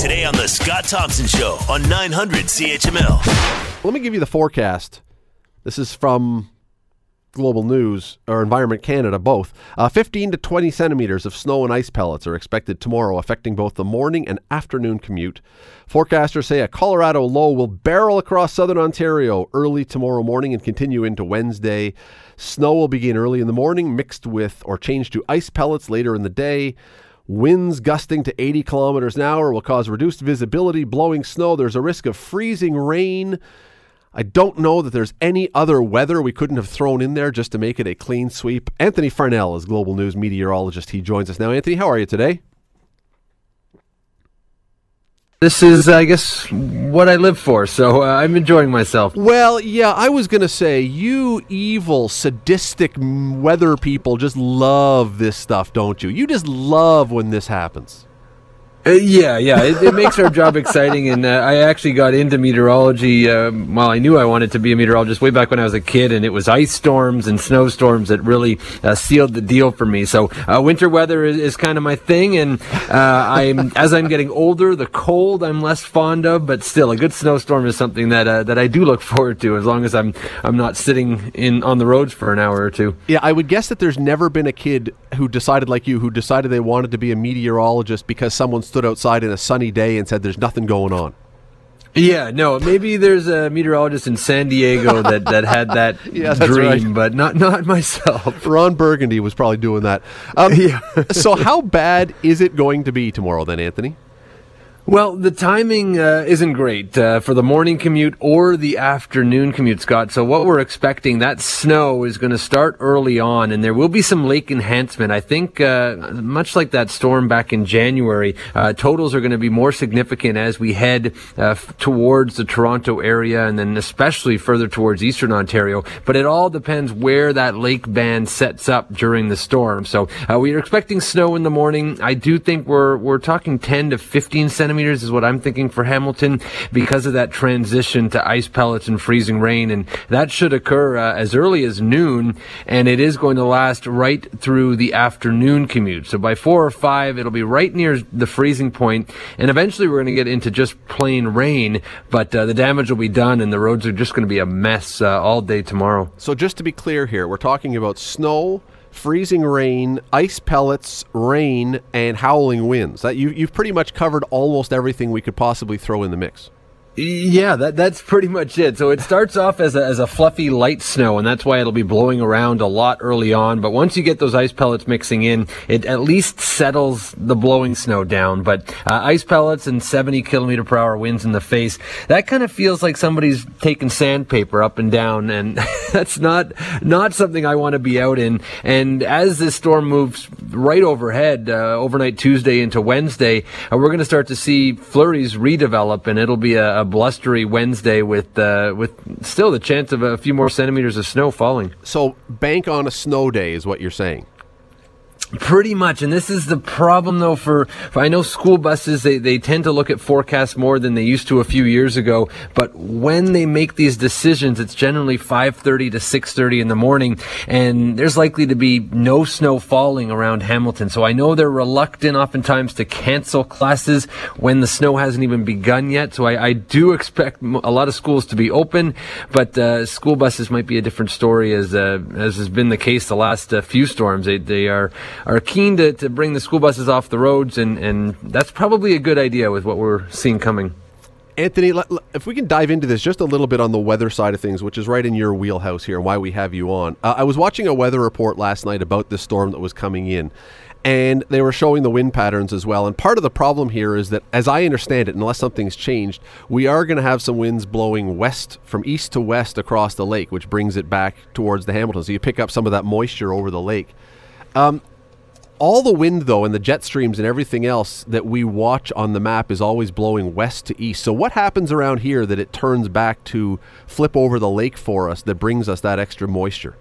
Today on The Scott Thompson Show on 900 CHML. Let me give you the forecast. This is from Global News or Environment Canada, both. Uh, 15 to 20 centimeters of snow and ice pellets are expected tomorrow, affecting both the morning and afternoon commute. Forecasters say a Colorado low will barrel across southern Ontario early tomorrow morning and continue into Wednesday. Snow will begin early in the morning, mixed with or change to ice pellets later in the day. Winds gusting to 80 kilometers an hour will cause reduced visibility, blowing snow. There's a risk of freezing rain. I don't know that there's any other weather we couldn't have thrown in there just to make it a clean sweep. Anthony Farnell is Global News meteorologist. He joins us now. Anthony, how are you today? This is, I guess, what I live for, so uh, I'm enjoying myself. Well, yeah, I was to say, you evil, sadistic weather people just love this stuff, don't you? You just love when this happens. Uh, yeah, yeah, it, it, makes our job exciting, and uh, I actually got into meteorology. Uh, well, I knew I wanted to be a meteorologist way back when I was a kid, and it was ice storms and snowstorms that really uh, sealed the deal for me. So, uh, winter weather is, is, kind of my thing, and uh, I'm as I'm getting older, the cold I'm less fond of, but still, a good snowstorm is something that that I do look forward to, as long as I'm I'm not sitting in on the roads for an hour or two. Yeah, I would guess that there's never been a kid who decided like you, who decided they wanted to be a meteorologist because someone stood outside in a sunny day and said there's nothing going on. Yeah, no, maybe there's a meteorologist in San Diego that, that had that yeah, dream, right. but not not myself. Ron Burgundy was probably doing that. Um, yeah. so, how bad is it going to be tomorrow, then, Anthony? Well, the timing uh, isn't great uh, for the morning commute or the afternoon commute, Scott. So what we're expecting, that snow is going to start early on, and there will be some lake enhancement. I think, uh, much like that storm back in January, uh, totals are going to be more significant as we head uh, f- towards the Toronto area, and then especially further towards eastern Ontario. But it all depends where that lake band sets up during the storm. So uh, we are expecting snow in the morning. I do think we're we're talking 10 to 15 centimeters is what I'm thinking for Hamilton because of that transition to ice pellets and freezing rain. And that should occur uh, as early as noon. And it is going to last right through the afternoon commute. So by four or five, it'll be right near the freezing point, And eventually we're going to get into just plain rain, but uh, the damage will be done and the roads are just going to be a mess uh, all day tomorrow. So just to be clear here, we're talking about snow freezing rain, ice pellets, rain, and howling winds. That you, you've pretty much covered almost everything we could possibly throw in the mix. Yeah, that that's pretty much it. So it starts off as a, as a fluffy light snow, and that's why it'll be blowing around a lot early on. But once you get those ice pellets mixing in, it at least settles the blowing snow down. But uh, ice pellets and 70 kilometer per hour winds in the face, that kind of feels like somebody's taking sandpaper up and down, and that's not not something I want to be out in. And as this storm moves right overhead, uh, overnight Tuesday into Wednesday, uh, we're going to start to see flurries redevelop, and it'll be a, a blustery Wednesday with uh, with still the chance of a few more centimeters of snow falling. So bank on a snow day is what you're saying. Pretty much, and this is the problem though for, for, I know school buses they, they tend to look at forecasts more than they used to a few years ago, but when they make these decisions, it's generally 5:30 to 6:30 in the morning, and there's likely to be no snow falling around Hamilton. So I know they're reluctant oftentimes to cancel classes when the snow hasn't even begun yet. So I, I do expect a lot of schools to be open, but uh, school buses might be a different story as uh, as has been the case the last uh, few storms. They they are are keen to, to bring the school buses off the roads, and, and that's probably a good idea with what we're seeing coming. Anthony, if we can dive into this just a little bit on the weather side of things, which is right in your wheelhouse here, and why we have you on. Uh, I was watching a weather report last night about this storm that was coming in, and they were showing the wind patterns as well. And part of the problem here is that, as I understand it, unless something's changed, we are going to have some winds blowing west from east to west across the lake, which brings it back towards the Hamilton. So you pick up some of that moisture over the lake. Um, all the wind though and the jet streams and everything else that we watch on the map is always blowing west to east. So what happens around here that it turns back to flip over the lake for us that brings us that extra moisture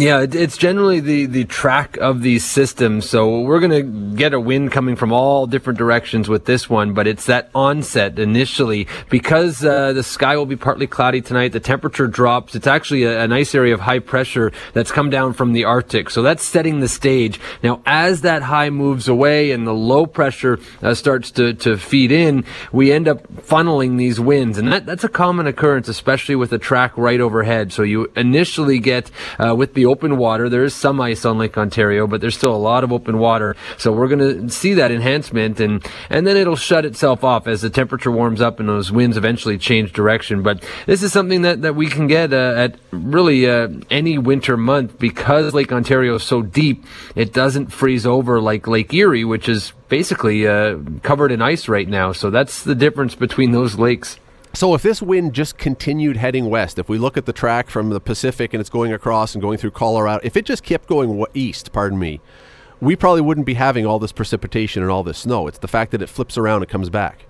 Yeah, it's generally the, the track of these systems. So we're going to get a wind coming from all different directions with this one, but it's that onset initially because uh, the sky will be partly cloudy tonight. The temperature drops. It's actually a, a, nice area of high pressure that's come down from the Arctic. So that's setting the stage. Now, as that high moves away and the low pressure uh, starts to, to feed in, we end up funneling these winds. And that, that's a common occurrence, especially with a track right overhead. So you initially get uh, with the open water. There is some ice on Lake Ontario, but there's still a lot of open water. So we're going to see that enhancement and, and then it'll shut itself off as the temperature warms up and those winds eventually change direction. But this is something that, that we can get uh, at really uh, any winter month because Lake Ontario is so deep. It doesn't freeze over like Lake Erie, which is basically uh, covered in ice right now. So that's the difference between those lakes. So if this wind just continued heading west, if we look at the track from the Pacific and it's going across and going through Colorado, if it just kept going east, pardon me, we probably wouldn't be having all this precipitation and all this snow. It's the fact that it flips around and comes back.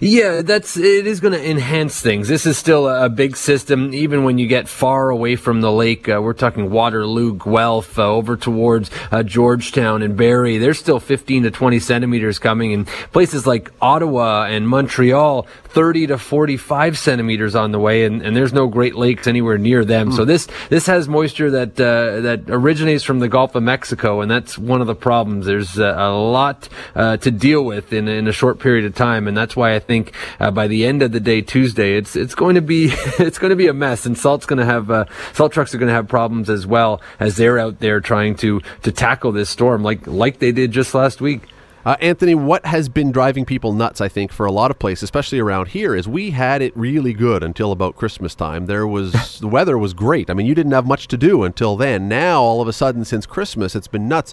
Yeah, that's it is going to enhance things. This is still a, big system, even when you get far away from the lake. Uh, we're talking Waterloo, Guelph, uh, over towards uh, Georgetown and Barrie. There's still 15 to 20 centimeters coming, in places like Ottawa and Montreal, 30 to 45 centimeters on the way, and, and there's no Great Lakes anywhere near them. Mm. So this this has moisture that uh, that originates from the Gulf of Mexico, and that's one of the problems. There's uh, a lot uh, to deal with in in a short period of time, and that's why I think uh, by the end of the day Tuesday, it's it's going to be it's going to be a mess, and salt's going to have uh, salt trucks are going to have problems as well as they're out there trying to to tackle this storm like like they did just last week. Uh, Anthony, what has been driving people nuts, I think, for a lot of places, especially around here, is we had it really good until about Christmas time. There was the weather was great. I mean, you didn't have much to do until then. Now, all of a sudden, since Christmas, it's been nuts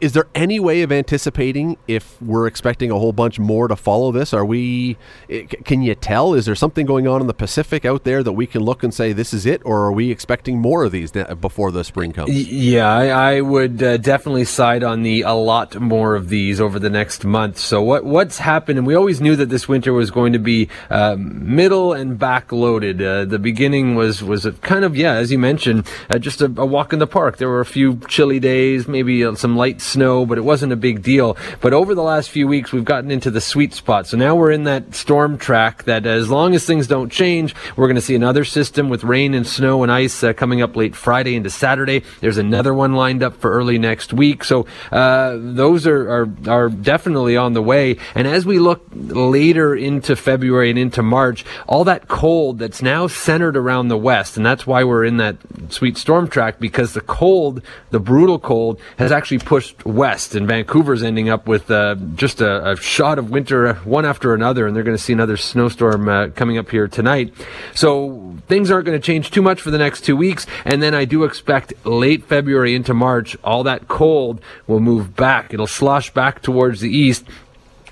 is there any way of anticipating if we're expecting a whole bunch more to follow this? Are we? Can you tell? Is there something going on in the Pacific out there that we can look and say this is it, or are we expecting more of these before the spring comes? Yeah, I, I would uh, definitely side on the a lot more of these over the next month. So what what's happened? And we always knew that this winter was going to be um, middle and back loaded. Uh, the beginning was was kind of yeah, as you mentioned, uh, just a, a walk in the park. There were a few chilly days, maybe uh, some light light snow, but it wasn't a big deal. But over the last few weeks, we've gotten into the sweet spot. So now we're in that storm track that as long as things don't change, we're going to see another system with rain and snow and ice uh, coming up late Friday into Saturday. There's another one lined up for early next week. So uh, those are, are, are definitely on the way. And as we look later into February and into March, all that cold that's now centered around the west, and that's why we're in that sweet storm track because the cold, the brutal cold, has actually pushed pushed west, and Vancouver's ending up with uh, just a, a, shot of winter one after another, and they're going to see another snowstorm uh, coming up here tonight. So things aren't going to change too much for the next two weeks, and then I do expect late February into March, all that cold will move back. It'll slosh back towards the east,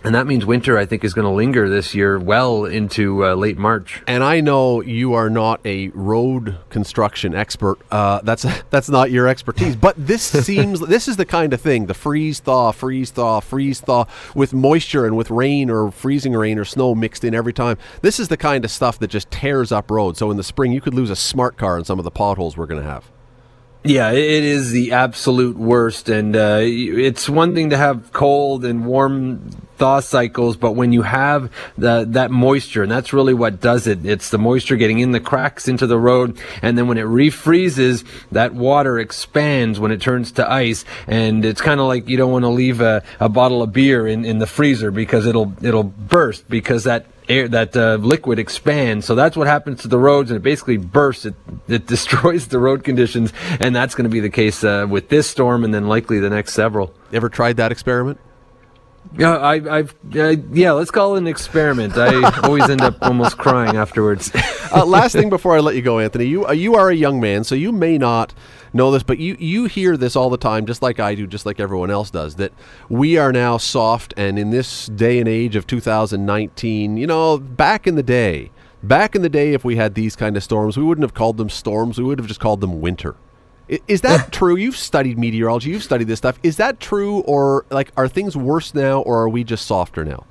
and that means winter, I think, is going to linger this year well into uh, late March. And I know you are not a road construction expert. Uh, that's that's not your expertise. But this seems this is the kind of thing: the freeze thaw, freeze thaw, freeze thaw, with moisture and with rain or freezing rain or snow mixed in every time. This is the kind of stuff that just tears up roads. So in the spring, you could lose a smart car in some of the potholes we're going to have. Yeah, it is the absolute worst, and uh, it's one thing to have cold and warm thaw cycles, but when you have the, that moisture, and that's really what does it, it's the moisture getting in the cracks into the road, and then when it refreezes, that water expands when it turns to ice, and it's kind of like you don't want to leave a, a bottle of beer in, in the freezer because it'll it'll burst because that air that uh, liquid expands. So that's what happens to the roads, and it basically bursts. It it destroys the road conditions, and that's going to be the case uh, with this storm, and then likely the next several. Ever tried that experiment? Yeah, I, I've uh, yeah. Let's call it an experiment. I always end up almost crying afterwards. uh, last thing before I let you go, Anthony, you uh, you are a young man, so you may not know this, but you you hear this all the time, just like I do, just like everyone else does. That we are now soft, and in this day and age of 2019, you know, back in the day, back in the day, if we had these kind of storms, we wouldn't have called them storms. We would have just called them winter. Is that true? You've studied meteorology. You've studied this stuff. Is that true, or like are things worse now, or are we just softer now?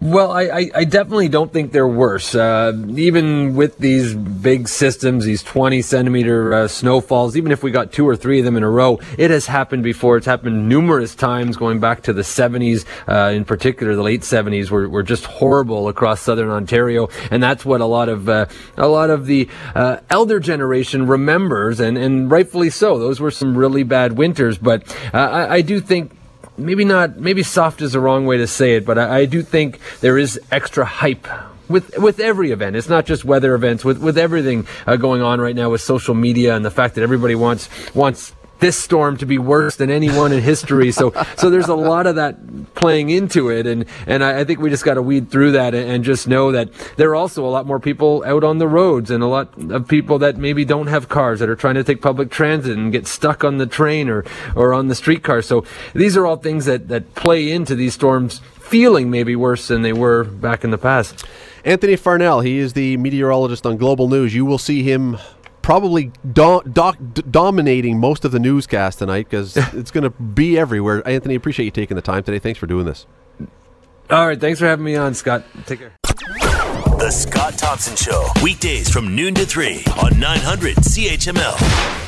Well, I, I, I, definitely don't think they're worse. Uh, even with these big systems, these 20 centimeter uh, snowfalls, even if we got two or three of them in a row, it has happened before. It's happened numerous times going back to the 70s, uh, in particular, the late 70s were, were just horrible across southern Ontario. And that's what a lot of, uh, a lot of the uh, elder generation remembers, and, and rightfully so. Those were some really bad winters. But uh, I, I do think maybe not, maybe soft is the wrong way to say it, but I, I do think there is extra hype with with every event. It's not just weather events. With with everything uh, going on right now with social media and the fact that everybody wants wants this storm to be worse than any one in history. So, so there's a lot of that playing into it, and and I, I think we just got to weed through that and, and, just know that there are also a lot more people out on the roads, and a lot of people that maybe don't have cars that are trying to take public transit and get stuck on the train or or on the streetcar. So these are all things that that play into these storms feeling maybe worse than they were back in the past. Anthony Farnell, he is the meteorologist on Global News. You will see him probably do- do- dominating most of the newscast tonight because it's going to be everywhere. Anthony, appreciate you taking the time today. Thanks for doing this. All right, thanks for having me on, Scott. Take care. The Scott Thompson Show, weekdays from noon to 3 on 900 CHML.